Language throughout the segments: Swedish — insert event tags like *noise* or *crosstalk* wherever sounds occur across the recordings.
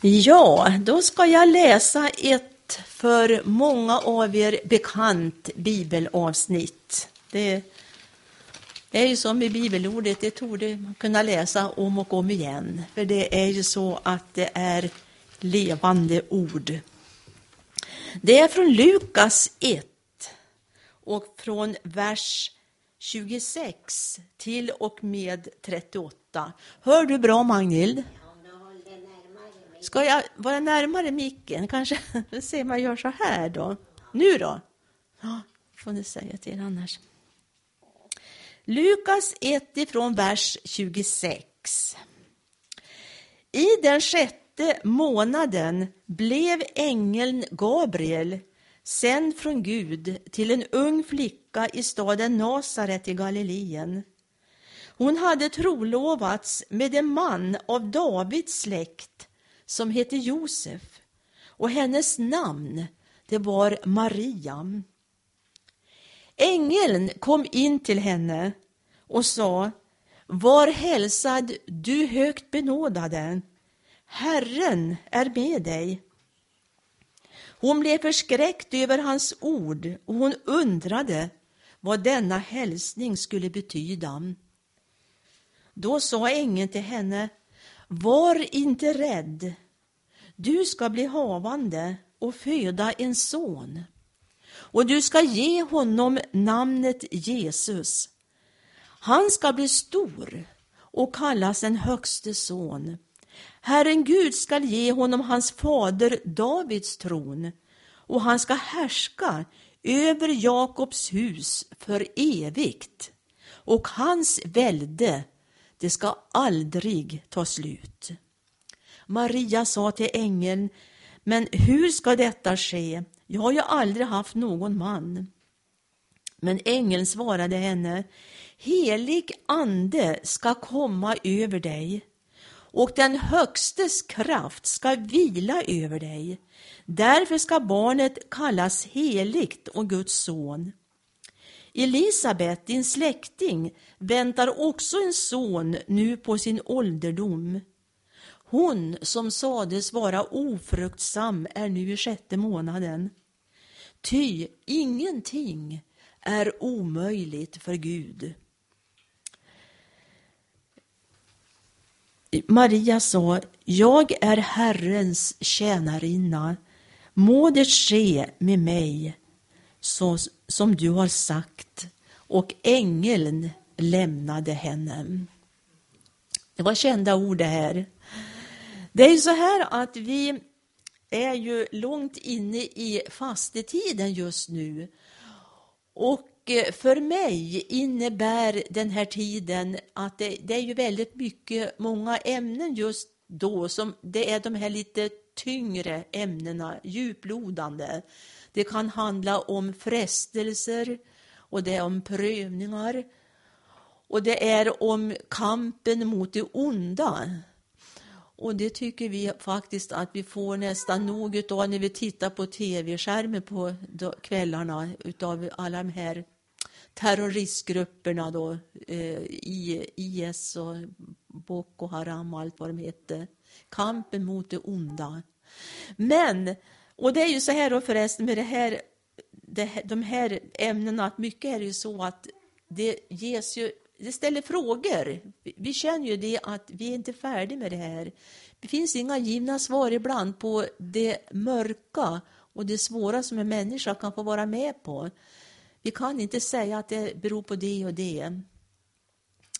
Ja, då ska jag läsa ett för många av er bekant bibelavsnitt. Det är ju som i bibelordet, det torde man kunna läsa om och om igen. För det är ju så att det är levande ord. Det är från Lukas 1 och från vers 26 till och med 38. Hör du bra Magnhild? Ska jag vara närmare micken? Kanske *laughs* se om jag gör så här då. Nu då? Ja, får ni säga till annars. Lukas 1 ifrån vers 26. I den sjätte månaden blev ängeln Gabriel sänd från Gud till en ung flicka i staden Nasaret i Galileen. Hon hade trolovats med en man av Davids släkt som hette Josef och hennes namn det var Maria. Ängeln kom in till henne och sa Var hälsad, du högt benådade. Herren är med dig. Hon blev förskräckt över hans ord och hon undrade vad denna hälsning skulle betyda. Då sa ängeln till henne var inte rädd. Du ska bli havande och föda en son. Och du ska ge honom namnet Jesus. Han ska bli stor och kallas en högste son. Herren Gud skall ge honom hans fader Davids tron och han ska härska över Jakobs hus för evigt och hans välde det ska aldrig ta slut. Maria sa till ängeln, men hur ska detta ske? Jag har ju aldrig haft någon man. Men ängeln svarade henne, helig ande ska komma över dig och den Högstes kraft ska vila över dig. Därför ska barnet kallas heligt och Guds son. Elisabet, din släkting, väntar också en son nu på sin ålderdom. Hon som sades vara ofruktsam är nu i sjätte månaden. Ty ingenting är omöjligt för Gud. Maria sa, jag är Herrens tjänarinna. Må det ske med mig så som du har sagt. Och ängeln lämnade henne. Det var kända ord det här. Det är ju så här att vi är ju långt inne i fastetiden just nu. Och eh, för mig innebär den här tiden att det, det, är ju väldigt mycket, många ämnen just då, som det är de här lite tyngre ämnena, djuplodande. Det kan handla om frestelser och det är om prövningar och det är om kampen mot det onda. Och det tycker vi faktiskt att vi får nästan nog av när vi tittar på tv-skärmen på kvällarna utav alla de här terroristgrupperna då, eh, IS och Boko Haram och allt vad de hette. Kampen mot det onda. Men, och det är ju så här då förresten med det här, det, de här ämnena, att mycket är det ju så att det ges ju det ställer frågor. Vi känner ju det att vi är inte färdiga med det här. Det finns inga givna svar ibland på det mörka och det svåra som en människa kan få vara med på. Vi kan inte säga att det beror på det och det.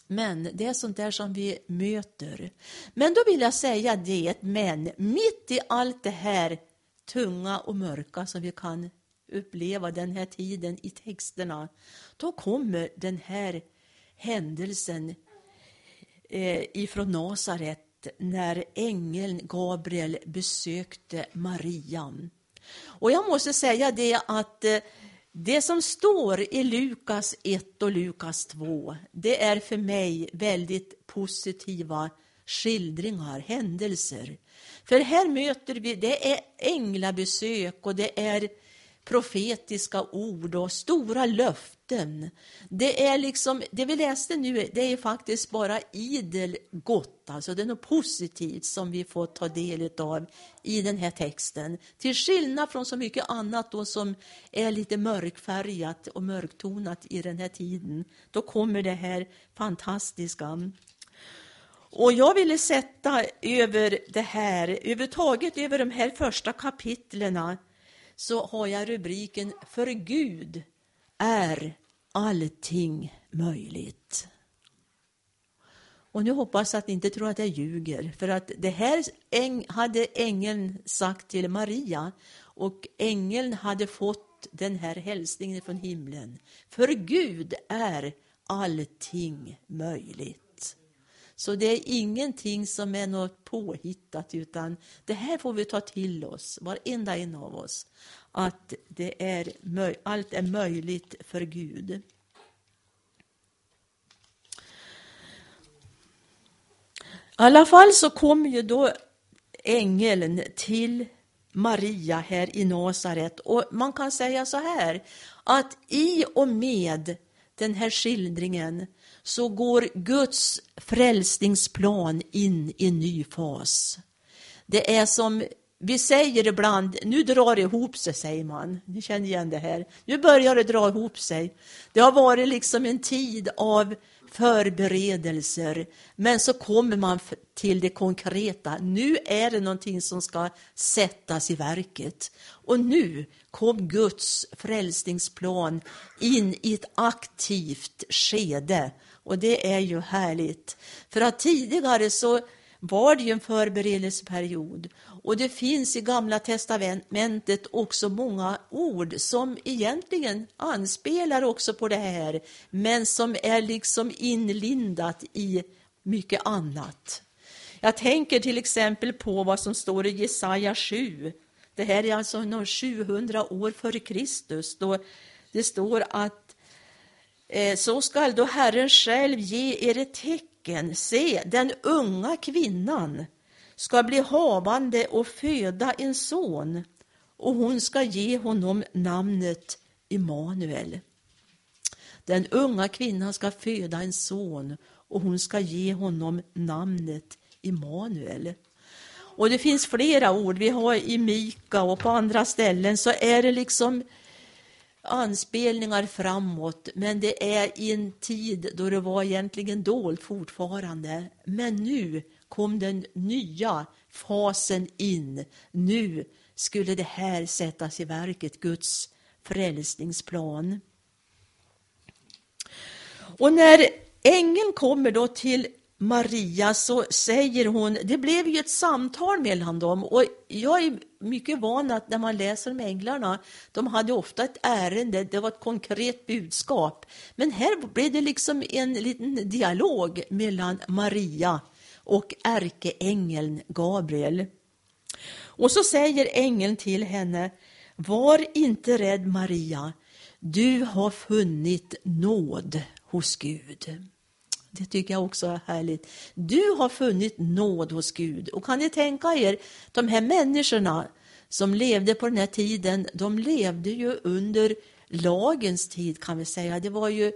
Men det är sånt där som vi möter. Men då vill jag säga det, men mitt i allt det här tunga och mörka som vi kan uppleva den här tiden i texterna, då kommer den här händelsen eh, ifrån Nasaret när ängeln Gabriel besökte Maria. Och jag måste säga det att eh, det som står i Lukas 1 och Lukas 2, det är för mig väldigt positiva skildringar, händelser. För här möter vi, det är änglabesök och det är profetiska ord och stora löften. Det är liksom, det vi läste nu, det är faktiskt bara idel gott, alltså det är något positivt som vi får ta del av i den här texten. Till skillnad från så mycket annat då som är lite mörkfärgat och mörktonat i den här tiden. Då kommer det här fantastiska. Och jag ville sätta över det här, överhuvudtaget över de här första kapitlerna, så har jag rubriken För Gud är allting möjligt. Och nu hoppas jag att ni inte tror att jag ljuger, för att det här hade ängeln sagt till Maria och ängeln hade fått den här hälsningen från himlen. För Gud är allting möjligt. Så det är ingenting som är något påhittat, utan det här får vi ta till oss, varenda en av oss, att det är, allt är möjligt för Gud. I alla fall så kommer ju då ängeln till Maria här i Nasaret och man kan säga så här att i och med den här skildringen så går Guds frälsningsplan in i en ny fas. Det är som vi säger ibland, nu drar det ihop sig, säger man. Ni känner igen det här. Nu börjar det dra ihop sig. Det har varit liksom en tid av förberedelser, men så kommer man till det konkreta. Nu är det någonting som ska sättas i verket. Och nu kom Guds frälsningsplan in i ett aktivt skede. Och det är ju härligt. För att tidigare så var det ju en förberedelseperiod. Och det finns i Gamla testamentet också många ord som egentligen anspelar också på det här, men som är liksom inlindat i mycket annat. Jag tänker till exempel på vad som står i Jesaja 7. Det här är alltså någon 700 år före Kristus, då det står att Eh, så skall då Herren själv ge er ett tecken. Se, den unga kvinnan ska bli havande och föda en son och hon ska ge honom namnet Immanuel. Den unga kvinnan ska föda en son och hon ska ge honom namnet Immanuel. Och det finns flera ord, vi har i Mika och på andra ställen så är det liksom anspelningar framåt, men det är i en tid då det var egentligen dolt fortfarande. Men nu kom den nya fasen in. Nu skulle det här sättas i verket, Guds frälsningsplan. Och när ängeln kommer då till Maria så säger hon, det blev ju ett samtal mellan dem och jag är mycket van att när man läser om änglarna, de hade ofta ett ärende, det var ett konkret budskap. Men här blev det liksom en liten dialog mellan Maria och ärkeängeln Gabriel. Och så säger ängeln till henne, var inte rädd Maria, du har funnit nåd hos Gud. Det tycker jag också är härligt. Du har funnit nåd hos Gud. Och kan ni tänka er, de här människorna som levde på den här tiden, de levde ju under lagens tid kan vi säga. Det var ju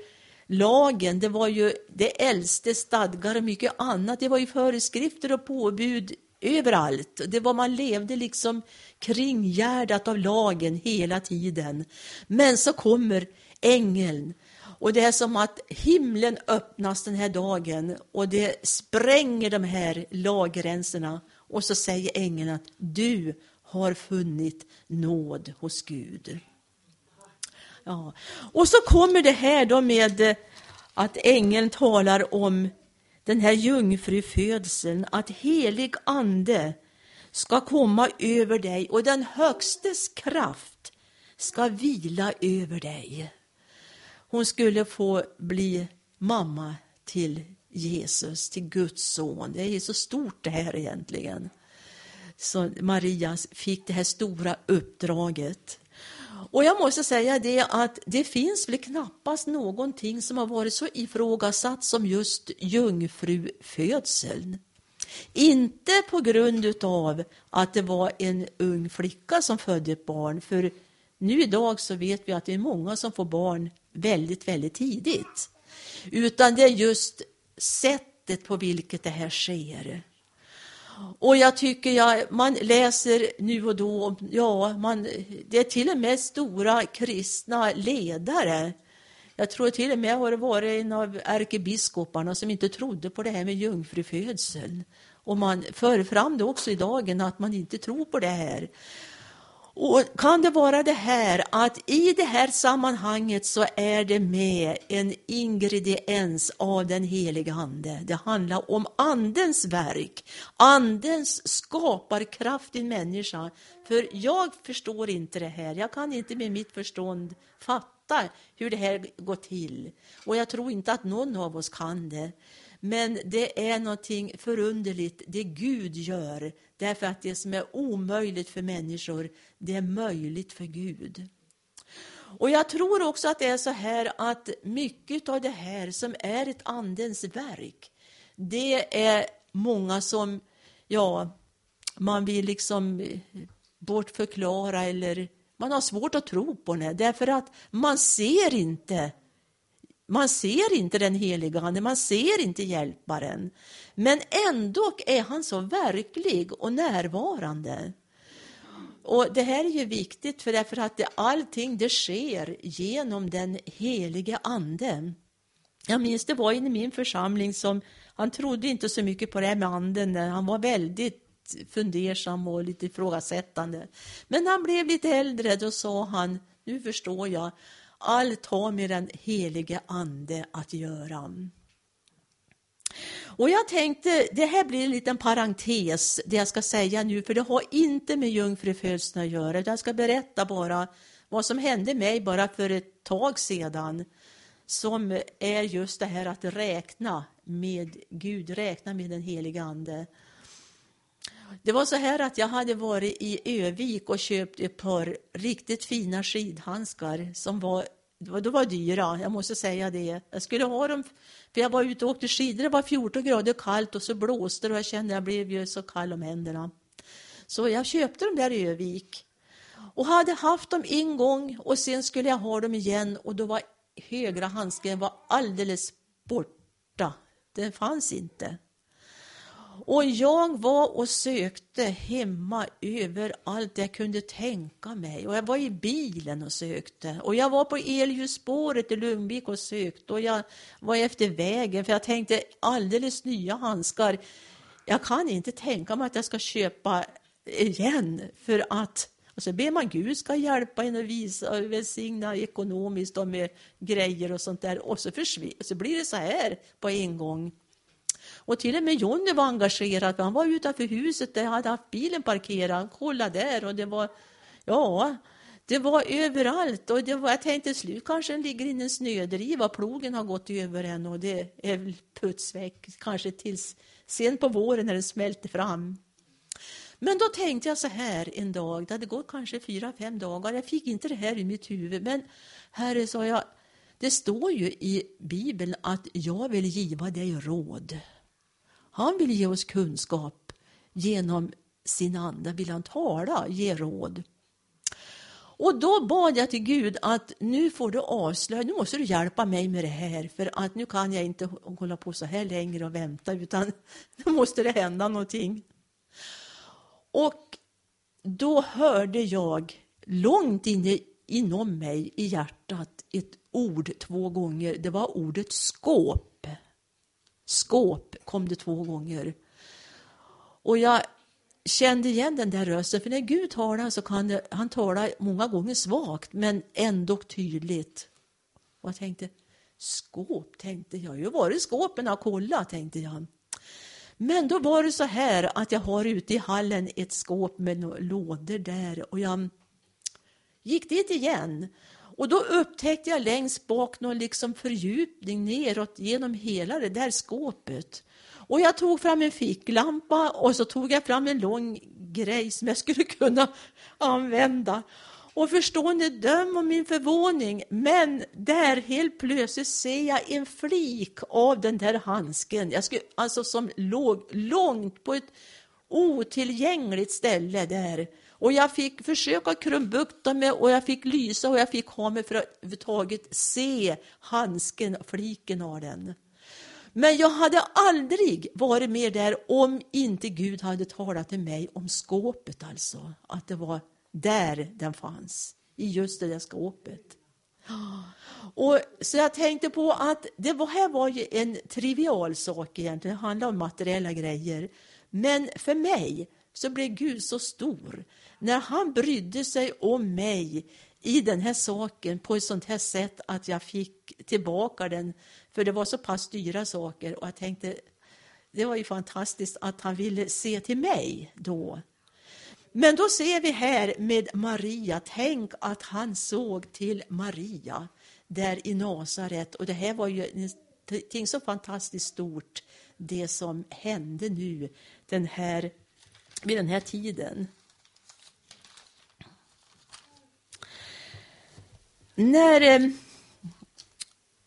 lagen, det var ju det äldste stadgar och mycket annat. Det var ju föreskrifter och påbud överallt. Det var man levde liksom kringgärdat av lagen hela tiden. Men så kommer ängeln och det är som att himlen öppnas den här dagen och det spränger de här laggränserna. Och så säger ängeln att du har funnit nåd hos Gud. Ja. Och så kommer det här då med att ängeln talar om den här jungfrufödseln, att helig ande ska komma över dig och den högstes kraft ska vila över dig. Hon skulle få bli mamma till Jesus, till Guds son. Det är så stort det här egentligen. Så Maria fick det här stora uppdraget. Och jag måste säga det att det finns väl knappast någonting som har varit så ifrågasatt som just jungfrufödseln. Inte på grund av att det var en ung flicka som födde ett barn, för Nu idag så vet vi att det är många som får barn väldigt, väldigt tidigt. Utan det är just sättet på vilket det här sker. Och jag tycker jag, man läser nu och då, ja, man, det är till och med stora kristna ledare. Jag tror till och med har det varit en av ärkebiskoparna som inte trodde på det här med jungfrufödseln. Och man för fram det också i dagen att man inte tror på det här. Och kan det vara det här att i det här sammanhanget så är det med en ingrediens av den heliga Ande. Det handlar om Andens verk, Andens skaparkraft i människan. För jag förstår inte det här. Jag kan inte med mitt förstånd fatta hur det här går till. Och jag tror inte att någon av oss kan det. Men det är någonting förunderligt, det Gud gör. Därför att det som är omöjligt för människor, det är möjligt för Gud. Och jag tror också att det är så här att mycket av det här som är ett andens verk, det är många som, ja, man vill liksom bortförklara eller man har svårt att tro på det därför att man ser inte man ser inte den heliga Ande, man ser inte hjälparen. Men ändå är han så verklig och närvarande. Och Det här är ju viktigt för därför att det, allting det sker genom den helige Ande. Jag minns det var en i min församling som han trodde inte så mycket på det här med anden. Han var väldigt fundersam och lite ifrågasättande. Men när han blev lite äldre då sa han, nu förstår jag, allt har med den helige Ande att göra. Och jag tänkte, det här blir en liten parentes, det jag ska säga nu, för det har inte med jungfrufödseln att göra. Jag ska berätta bara vad som hände mig bara för ett tag sedan, som är just det här att räkna med Gud, räkna med den helige Ande. Det var så här att jag hade varit i Övik och köpt ett par riktigt fina skidhandskar som var, de var dyra, jag måste säga det. Jag skulle ha dem, för jag var ute och åkte skidor, det var 14 grader kallt och så blåste det och jag kände att jag blev ju så kall om händerna. Så jag köpte dem där i Övik och hade haft dem en gång och sen skulle jag ha dem igen och då var högra handsken var alldeles borta. Den fanns inte. Och jag var och sökte hemma överallt jag kunde tänka mig. Och jag var i bilen och sökte. Och jag var på elljusspåret i Lugnvik och sökte. Och jag var efter vägen för jag tänkte alldeles nya handskar. Jag kan inte tänka mig att jag ska köpa igen för att och så ber man Gud ska hjälpa en och visa och välsigna ekonomiskt och med grejer och sånt där. Och så, så blir det så här på en gång. Och till och med Jonny var engagerad, för han var utanför huset där jag hade haft bilen parkerad. Kolla där och det var, ja, det var överallt. Och det var, jag tänkte till slut kanske den ligger i en snödriva, plogen har gått över den och det är putsväck, kanske tills sen på våren när den smälter fram. Men då tänkte jag så här en dag, det hade gått kanske fyra, fem dagar, jag fick inte det här i mitt huvud, men Herre, sa jag, det står ju i Bibeln att jag vill giva dig råd. Han vill ge oss kunskap. Genom sin ande vill han tala, ge råd. Och då bad jag till Gud att nu får du avslöja, nu måste du hjälpa mig med det här, för att nu kan jag inte hålla på så här längre och vänta, utan *laughs* nu måste det hända någonting. Och då hörde jag långt inne inom mig, i hjärtat, ett ord två gånger. Det var ordet skåp skåp kom det två gånger. Och jag kände igen den där rösten, för när Gud talar så kan det, han tala många gånger svagt men ändå tydligt. Och jag tänkte, skåp, tänkte jag. Jag har ju varit i skåpen och kollat, tänkte jag. Men då var det så här att jag har ute i hallen ett skåp med lådor där och jag gick dit igen och då upptäckte jag längst bak någon liksom fördjupning neråt genom hela det där skåpet. Och jag tog fram en ficklampa och så tog jag fram en lång grej som jag skulle *laughs* kunna använda. Och förstår ni, döm om min förvåning, men där helt plötsligt ser jag en flik av den där handsken, jag skulle, alltså som låg långt på ett otillgängligt ställe där. Och jag fick försöka krumbukta mig och jag fick lysa och jag fick ha mig för att överhuvudtaget se handsken, fliken av den. Men jag hade aldrig varit med där om inte Gud hade talat till mig om skåpet alltså. Att det var där den fanns, i just det där skåpet. Och, så jag tänkte på att det var, här var ju en trivial sak egentligen, det handlade om materiella grejer. Men för mig så blev Gud så stor när han brydde sig om mig i den här saken på ett sånt här sätt att jag fick tillbaka den, för det var så pass dyra saker och jag tänkte det var ju fantastiskt att han ville se till mig då. Men då ser vi här med Maria, tänk att han såg till Maria där i Nasaret och det här var ju någonting så fantastiskt stort det som hände nu den här, vid den här tiden. När, eh,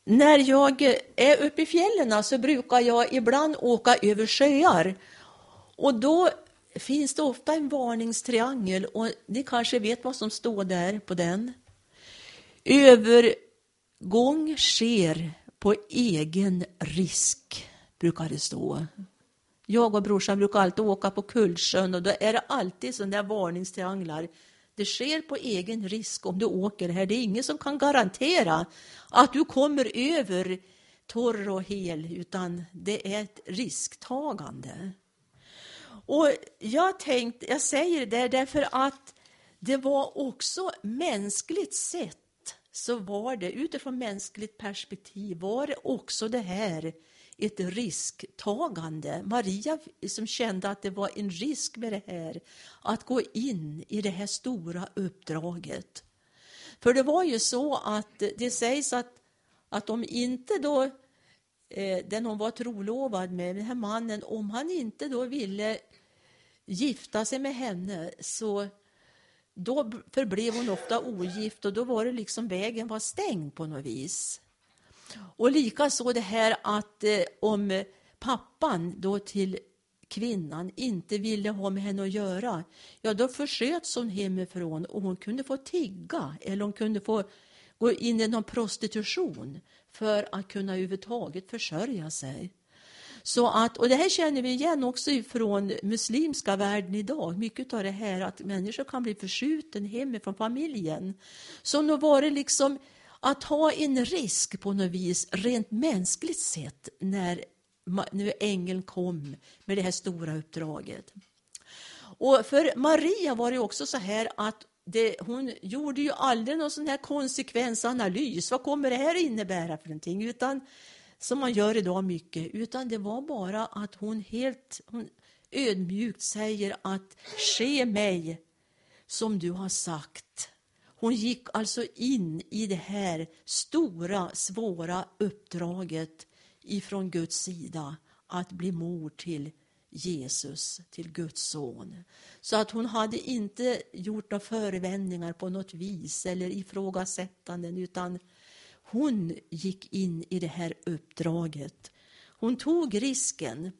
när jag är uppe i fjällen eh, så brukar jag ibland åka över sjöar. Och då finns det ofta en varningstriangel och ni kanske vet vad som står där på den. Övergång sker på egen risk, brukar det stå. Jag och brorsan brukar alltid åka på Kullsjön och då är det alltid sådana där varningstrianglar. Det sker på egen risk om du åker här. Det är ingen som kan garantera att du kommer över torr och hel, utan det är ett risktagande. Och jag tänkt, jag säger det därför att det var också mänskligt sett så var det utifrån mänskligt perspektiv var det också det här ett risktagande. Maria som kände att det var en risk med det här, att gå in i det här stora uppdraget. För det var ju så att det sägs att, att om inte då eh, den hon var trolovad med, den här mannen, om han inte då ville gifta sig med henne så då förblev hon ofta ogift och då var det liksom vägen var stängd på något vis. Och likaså det här att eh, om pappan då till kvinnan inte ville ha med henne att göra, ja då försköts hon hemifrån och hon kunde få tigga eller hon kunde få gå in i någon prostitution för att kunna överhuvudtaget försörja sig. Så att, och det här känner vi igen också från muslimska världen idag. Mycket av det här att människor kan bli förskjuten hemifrån familjen. Så nog var det liksom att ha en risk på något vis, rent mänskligt sett, när, nu ängeln kom med det här stora uppdraget. Och för Maria var det också så här att det, hon gjorde ju aldrig någon sån här konsekvensanalys. Vad kommer det här innebära för någonting? Utan som man gör idag mycket, utan det var bara att hon helt hon ödmjukt säger att ske mig som du har sagt. Hon gick alltså in i det här stora, svåra uppdraget ifrån Guds sida att bli mor till Jesus, till Guds son. Så att hon hade inte gjort några förevändningar på något vis eller ifrågasättanden utan hon gick in i det här uppdraget. Hon tog risken.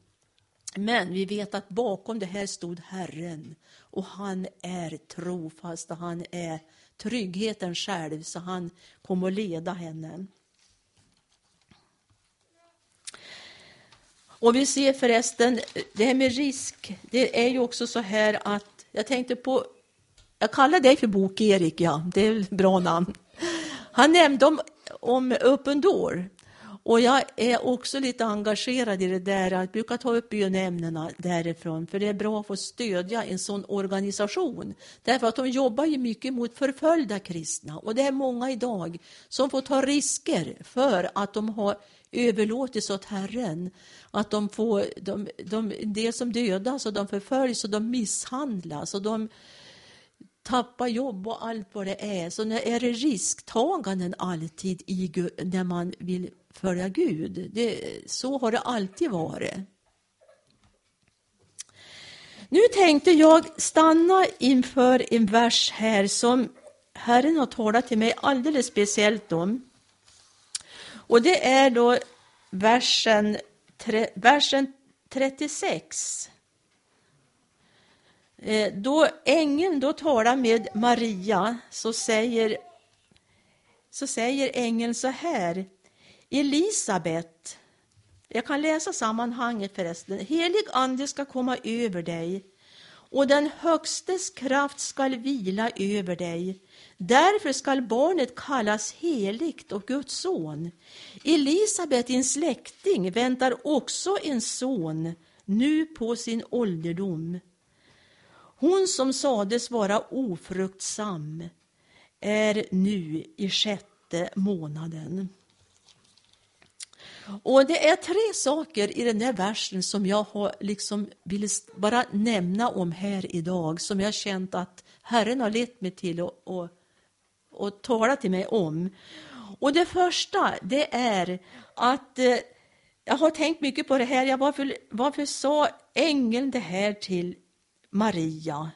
Men vi vet att bakom det här stod Herren och han är trofast och han är tryggheten själv så han kom att leda henne. Och vi ser förresten, det här med risk, det är ju också så här att jag tänkte på, jag kallar dig för Bok-Erik, ja, det är ett bra namn. Han nämnde om om Open Door. Och jag är också lite engagerad i det där, jag brukar ta upp bionämnena därifrån, för det är bra att få stödja en sån organisation. Därför att de jobbar ju mycket mot förföljda kristna och det är många idag som får ta risker för att de har överlåtits åt Herren. Att de får, de, de, de som dödas och de förföljs och de misshandlas och de tappa jobb och allt vad det är. Så är det risktaganden alltid i, när man vill följa Gud. Det, så har det alltid varit. Nu tänkte jag stanna inför en vers här som Herren har talat till mig alldeles speciellt om. Och det är då versen, tre, versen 36 eh, då ängeln då talar med Maria så säger, så säger ängeln så här. Elisabet, jag kan läsa sammanhanget förresten. Helig ande ska komma över dig och den Högstes kraft skall vila över dig. Därför skall barnet kallas heligt och Guds son. Elisabet, din släkting, väntar också en son, nu på sin ålderdom. Hon som sades vara ofruktsam är nu i sjätte månaden. Och det är tre saker i den där versen som jag har liksom vill bara nämna om här idag, som jag känt att Herren har lett mig till och, och, och talat till mig om. Och det första, det är att eh, jag har tänkt mycket på det här. Jag, varför, varför sa ängeln det här till Maria?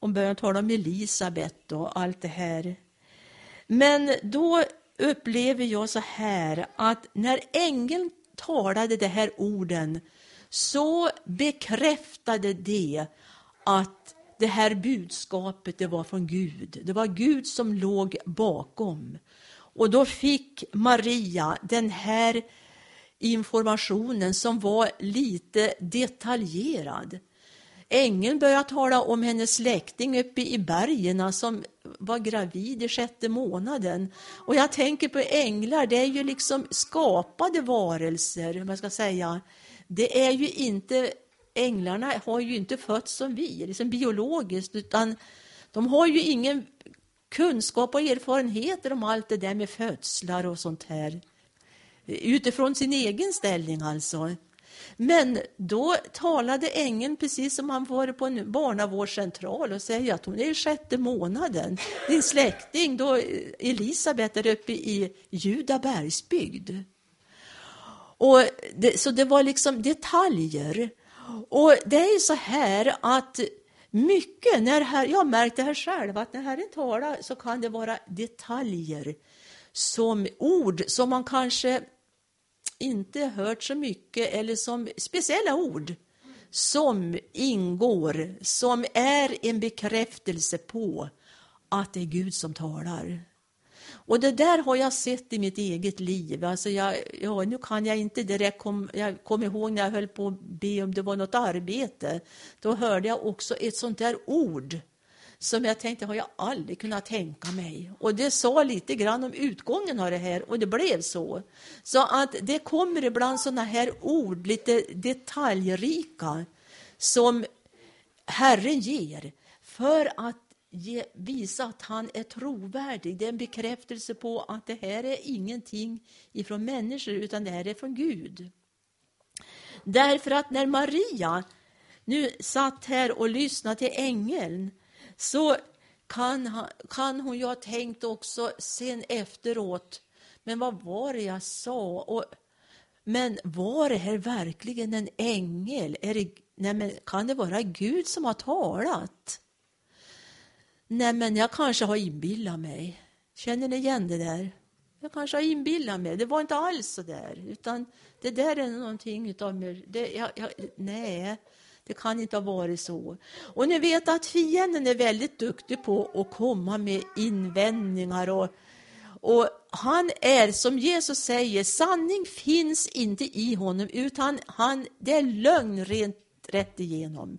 Hon började tala om Elisabet och allt det här. Men då upplever jag så här att när ängeln talade de här orden så bekräftade det att det här budskapet det var från Gud. Det var Gud som låg bakom. Och då fick Maria den här informationen som var lite detaljerad. Ängeln började tala om hennes släkting uppe i bergen alltså, som var gravid i sjätte månaden. Och jag tänker på änglar, det är ju liksom skapade varelser, om man ska säga. Det är ju inte, änglarna har ju inte fötts som vi, liksom biologiskt, utan de har ju ingen kunskap och erfarenheter om allt det där med födslar och sånt här. Utifrån sin egen ställning alltså. Men då talade ängeln precis som han varit på en barnavårdscentral och säger att hon är i sjätte månaden. Din släkting, då eh, Elisabet, är uppe i Judabergsbygd. Och det, så det var liksom detaljer. Och det är ju så här att mycket, när här, jag märkte här själv, att när Herren talar så kan det vara detaljer som ord som man kanske inte hört så mycket eller som speciella ord som ingår, som är en bekräftelse på att det är Gud som talar. Och det där har jag sett i mitt eget liv. Alltså jag, ja, nu kan jag inte direkt kom, jag kommer ihåg när jag höll på att be om det var något arbete. Då hörde jag också ett sånt där ord som jag tänkte har jag aldrig kunnat tänka mig. Och det sa lite grann om utgången av det här och det blev så. Så att det kommer ibland sådana här ord, lite detaljrika, som Herren ger för att ge, visa att han är trovärdig. Det är en bekräftelse på att det här är ingenting ifrån människor utan det här är från Gud. Därför att när Maria nu satt här och lyssnade till ängeln så kan, kan hon ju ha tänkt också sen efteråt, men vad var det jag sa? Och, men var det här verkligen en ängel? Är det, nej men, kan det vara Gud som har talat? Nej, men jag kanske har inbillat mig. Känner ni igen det där? Jag kanske har inbillat mig. Det var inte alls så där. Utan det där är någonting utav mig. Det, jag, jag, nej, det kan inte ha varit så. Och ni vet att fienden är väldigt duktig på att komma med invändningar. Och, och han är, som Jesus säger, sanning finns inte i honom, utan han, det är lögn rent rätt igenom.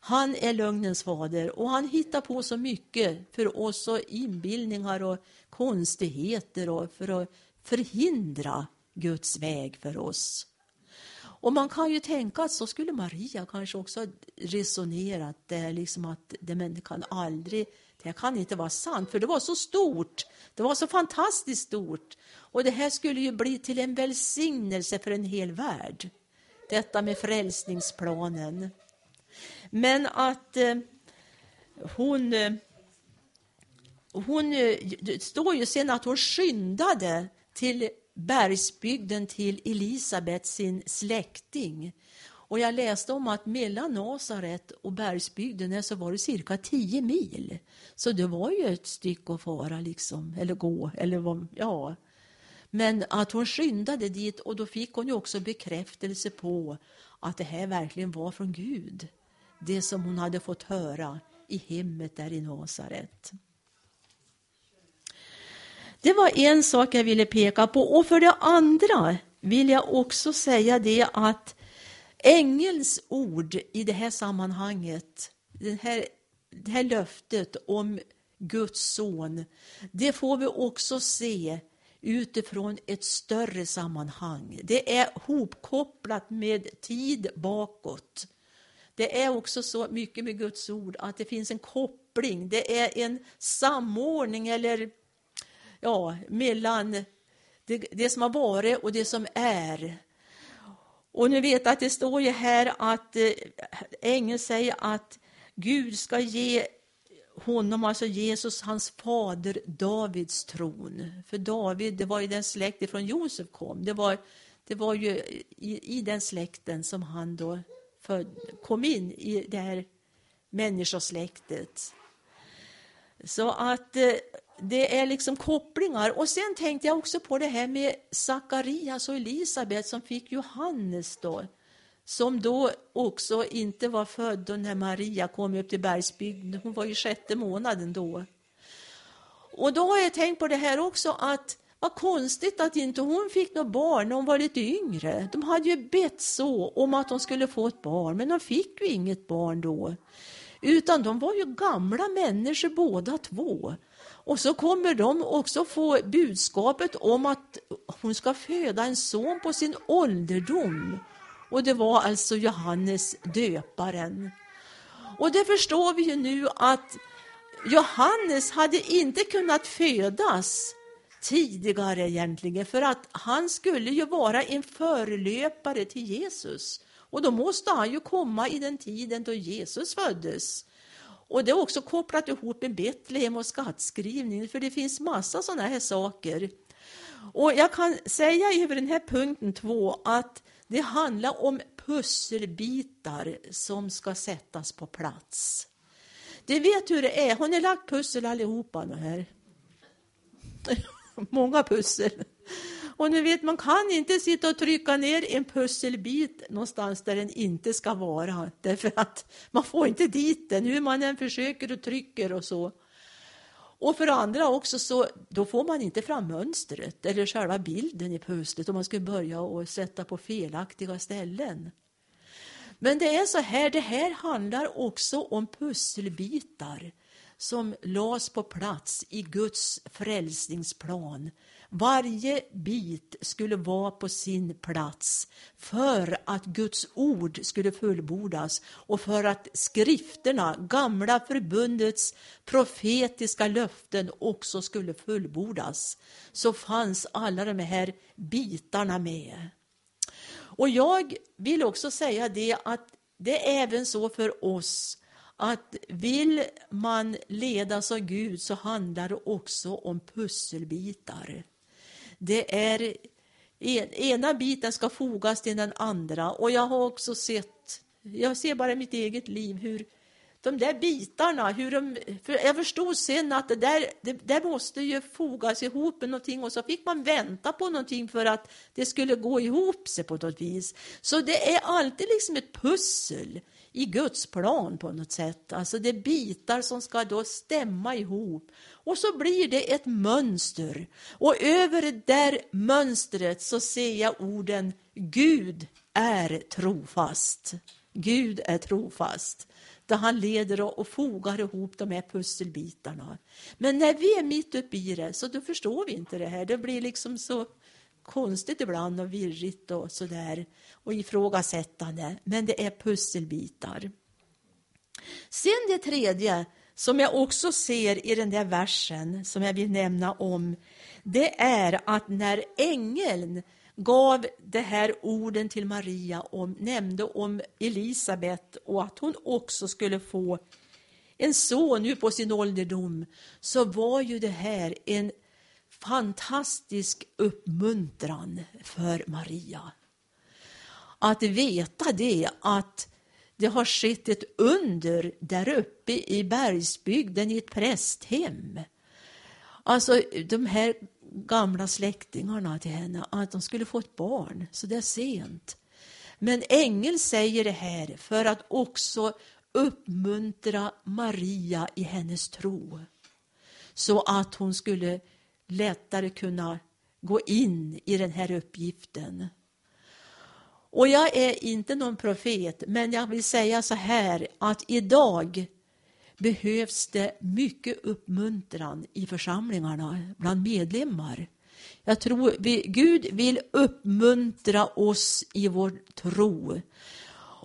Han är lögnens fader och han hittar på så mycket för oss och inbildningar och konstigheter och för att förhindra Guds väg för oss. Och man kan ju tänka att så skulle Maria kanske också ha resonerat, det, liksom att det men kan aldrig, det kan inte vara sant, för det var så stort, det var så fantastiskt stort. Och det här skulle ju bli till en välsignelse för en hel värld, detta med frälsningsplanen. Men att eh, hon, eh, hon, eh, det står ju sen att hon skyndade till bergsbygden till Elisabet, sin släkting. Och jag läste om att mellan Nasaret och bergsbygden så var det cirka 10 mil. Så det var ju ett stycke att fara, liksom, eller gå. Eller ja. Men att hon skyndade dit och då fick hon ju också bekräftelse på att det här verkligen var från Gud. det som hon hade fått höra i hemmet där i Nasaret. Det var en sak jag ville peka på. Och för det andra vill jag också säga det att ängelns ord i det här sammanhanget, det här, det här löftet om Guds son, det får vi också se utifrån ett större sammanhang. Det är hopkopplat med tid bakåt. Det är också så mycket med Guds ord att det finns en koppling, det är en samordning eller ja, mellan det, det som har varit och det som är. Och ni vet att det står ju här att eh, ängeln säger att Gud ska ge honom, alltså Jesus, hans fader Davids tron. För David, det var ju den släkt ifrån Josef kom. Det var, det var ju i, i den släkten som han då för, kom in i det här människosläktet. Så att eh, det är liksom kopplingar. Och sen tänkte jag också på det här med Sakarias och Elisabet som fick Johannes då. Som då också inte var född då när Maria kom upp till bergsbygden. Hon var ju sjätte månaden då. Och då har jag tänkt på det här också att vad konstigt att inte hon fick något barn när hon var lite yngre. De hade ju bett så om att hon skulle få ett barn, men de fick ju inget barn då. Utan de var ju gamla människor båda två. Och så kommer de också få budskapet om att hon ska föda en son på sin ålderdom. Och det var alltså Johannes döparen. Och det förstår vi ju nu att Johannes hade inte kunnat födas tidigare egentligen, för att han skulle ju vara en förelöpare till Jesus. Och då måste han ju komma i den tiden då Jesus föddes. Och det är också kopplat ihop med Betlehem och skattskrivningen, för det finns massa sådana här saker. Och jag kan säga över den här punkten två att det handlar om pusselbitar som ska sättas på plats. Det vet hur det är. Har ni lagt pussel allihopa här? *laughs* Många pussel. Och ni vet, man kan inte sitta och trycka ner en pusselbit någonstans där den inte ska vara, därför att man får inte dit den, hur man än försöker och trycker och så. Och för andra också, så då får man inte fram mönstret eller själva bilden i pusslet om man skulle börja och sätta på felaktiga ställen. Men det är så här, det här handlar också om pusselbitar som lades på plats i Guds frälsningsplan varje bit skulle vara på sin plats för att Guds ord skulle fullbordas och för att skrifterna, gamla förbundets profetiska löften också skulle fullbordas. Så fanns alla de här bitarna med. Och jag vill också säga det att det är även så för oss att vill man ledas av Gud så handlar det också om pusselbitar. Det är ena biten ska fogas till den andra. Och jag har också sett, jag ser bara i mitt eget liv hur de där bitarna, hur de, för jag förstod sen att det där, det där måste ju fogas ihop med någonting. Och så fick man vänta på någonting för att det skulle gå ihop sig på något vis. Så det är alltid liksom ett pussel i Guds plan på något sätt. Alltså det är bitar som ska då stämma ihop. Och så blir det ett mönster. Och över det där mönstret så ser jag orden Gud är trofast. Gud är trofast. Där han leder och fogar ihop de här pusselbitarna. Men när vi är mitt uppe i det så då förstår vi inte det här. Det blir liksom så konstigt ibland och virrigt och sådär och ifrågasättande. Men det är pusselbitar. Sen det tredje som jag också ser i den där versen som jag vill nämna om, det är att när ängeln gav det här orden till Maria och nämnde om Elisabet och att hon också skulle få en son nu på sin ålderdom, så var ju det här en fantastisk uppmuntran för Maria. Att veta det att det har skett ett under där uppe i bergsbygden i ett prästhem. Alltså de här gamla släktingarna till henne, att de skulle få ett barn så det är sent. Men ängeln säger det här för att också uppmuntra Maria i hennes tro så att hon skulle lättare kunna gå in i den här uppgiften. Och jag är inte någon profet, men jag vill säga så här att idag behövs det mycket uppmuntran i församlingarna bland medlemmar. Jag tror vi, Gud vill uppmuntra oss i vår tro.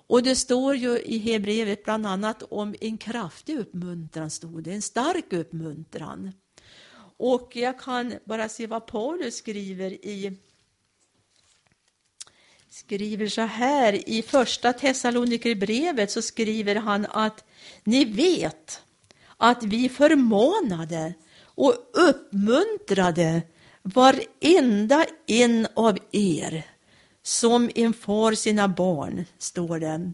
Och det står ju i Hebreerbrevet bland annat om en kraftig uppmuntran, stod det, en stark uppmuntran. Och jag kan bara se vad Paulus skriver i skriver så här i första Thessalonikerbrevet så skriver han att ni vet att vi förmanade och uppmuntrade varenda en av er som en far sina barn, står det.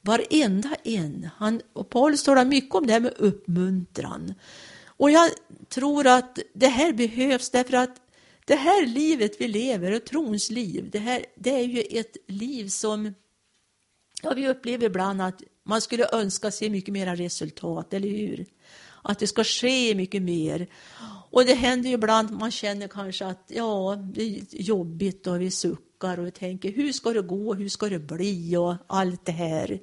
Varenda en. Han, och Paulus talar mycket om det här med uppmuntran. Och jag tror att det här behövs därför att det här livet vi lever, och trons liv, det, här, det är ju ett liv som ja, vi upplever ibland att man skulle önska se mycket mera resultat, eller hur? Att det ska ske mycket mer. Och det händer ju ibland man känner kanske att ja, det är jobbigt och vi suckar och vi tänker hur ska det gå, hur ska det bli och allt det här.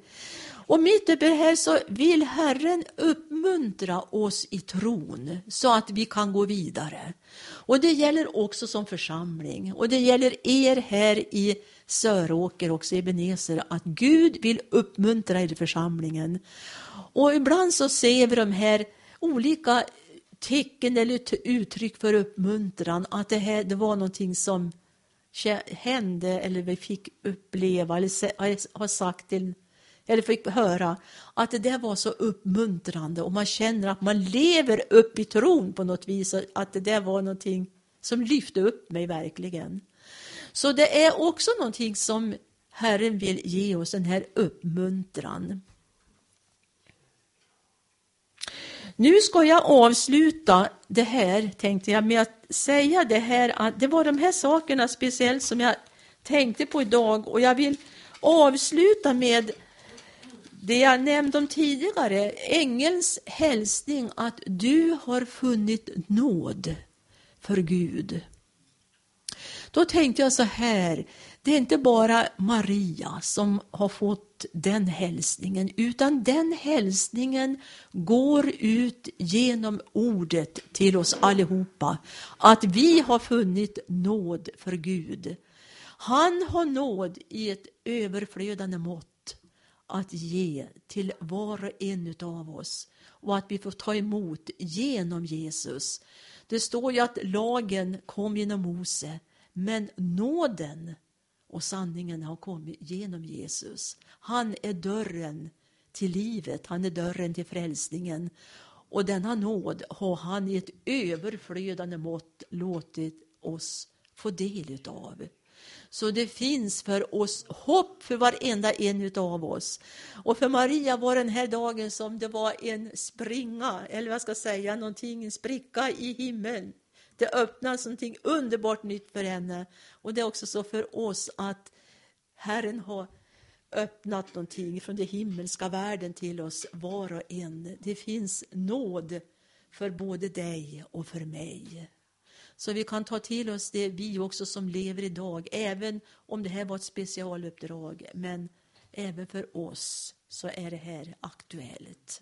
Och mitt uppe i det här så vill Herren uppmuntra oss i tron så att vi kan gå vidare. Och det gäller också som församling och det gäller er här i Söråker också i att Gud vill uppmuntra er i församlingen. Och ibland så ser vi de här olika tecken eller uttryck för uppmuntran att det här det var någonting som hände eller vi fick uppleva eller har sagt till eller fick höra att det där var så uppmuntrande och man känner att man lever upp i tron på något vis, att det där var någonting som lyfte upp mig verkligen. Så det är också någonting som Herren vill ge oss, den här uppmuntran. Nu ska jag avsluta det här, tänkte jag, med att säga det här att det var de här sakerna speciellt som jag tänkte på idag och jag vill avsluta med det jag nämnde om tidigare, ängelns hälsning att du har funnit nåd för Gud. Då tänkte jag så här, det är inte bara Maria som har fått den hälsningen, utan den hälsningen går ut genom ordet till oss allihopa, att vi har funnit nåd för Gud. Han har nåd i ett överflödande mått att ge till var och en av oss och att vi får ta emot genom Jesus. Det står ju att lagen kom genom Mose, men nåden och sanningen har kommit genom Jesus. Han är dörren till livet, han är dörren till frälsningen. Och denna nåd har han i ett överflödande mått låtit oss få del utav. Så det finns för oss hopp för varenda en av oss. Och för Maria var den här dagen som det var en springa, eller vad ska jag säga, någonting, en spricka i himlen. Det öppnas någonting underbart nytt för henne. Och det är också så för oss att Herren har öppnat någonting från den himmelska världen till oss var och en. Det finns nåd för både dig och för mig. Så vi kan ta till oss det vi också som lever idag, även om det här var ett specialuppdrag. Men även för oss så är det här aktuellt.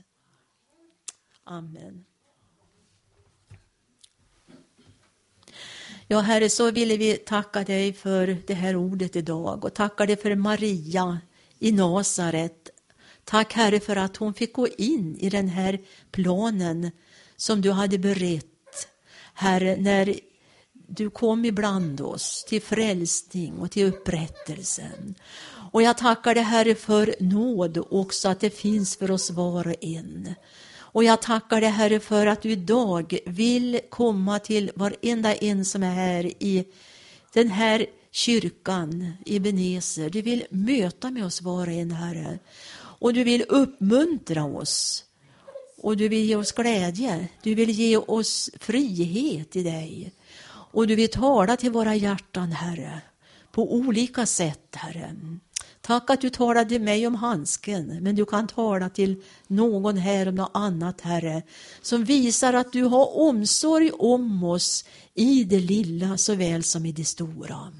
Amen. Ja, Herre, så ville vi tacka dig för det här ordet idag och tacka dig för Maria i Nasaret. Tack Herre för att hon fick gå in i den här planen som du hade berett Herre, när du kom ibland oss till frälsning och till upprättelsen. Och jag tackar dig Herre för nåd också att det finns för oss var och en. Och jag tackar dig Herre för att du idag vill komma till varenda en som är här i den här kyrkan i Beneser. Du vill möta med oss var och en Herre. Och du vill uppmuntra oss. Och du vill ge oss glädje. Du vill ge oss frihet i dig. Och du vill tala till våra hjärtan, Herre, på olika sätt, Herre. Tack att du talade till mig om handsken, men du kan tala till någon här om något annat, Herre, som visar att du har omsorg om oss i det lilla såväl som i det stora.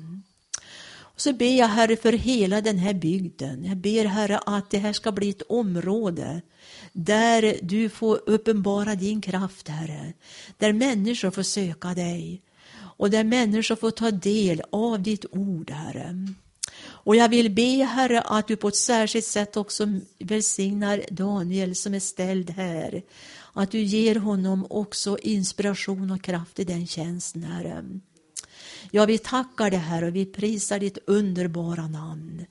Så ber jag Herre för hela den här bygden. Jag ber Herre att det här ska bli ett område där du får uppenbara din kraft Herre. Där människor får söka dig och där människor får ta del av ditt ord Herre. Och jag vill be Herre att du på ett särskilt sätt också välsignar Daniel som är ställd här. Att du ger honom också inspiration och kraft i den tjänsten Herre. Ja, vi tackar dig Herre och vi prisar ditt underbara namn.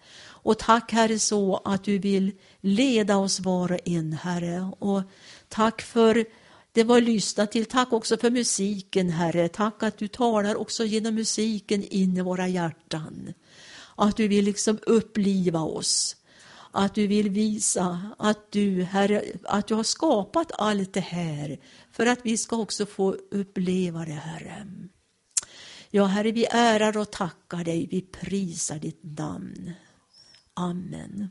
Och tack Herre så att du vill leda oss var och en Herre. Och tack för det var lyssnat till. Tack också för musiken Herre. Tack att du talar också genom musiken in i våra hjärtan. Att du vill liksom uppliva oss. Att du vill visa att du, Herre, att du har skapat allt det här för att vi ska också få uppleva det, Herre. Ja, Herre, vi ärar och tackar dig, vi prisar ditt namn. Amen.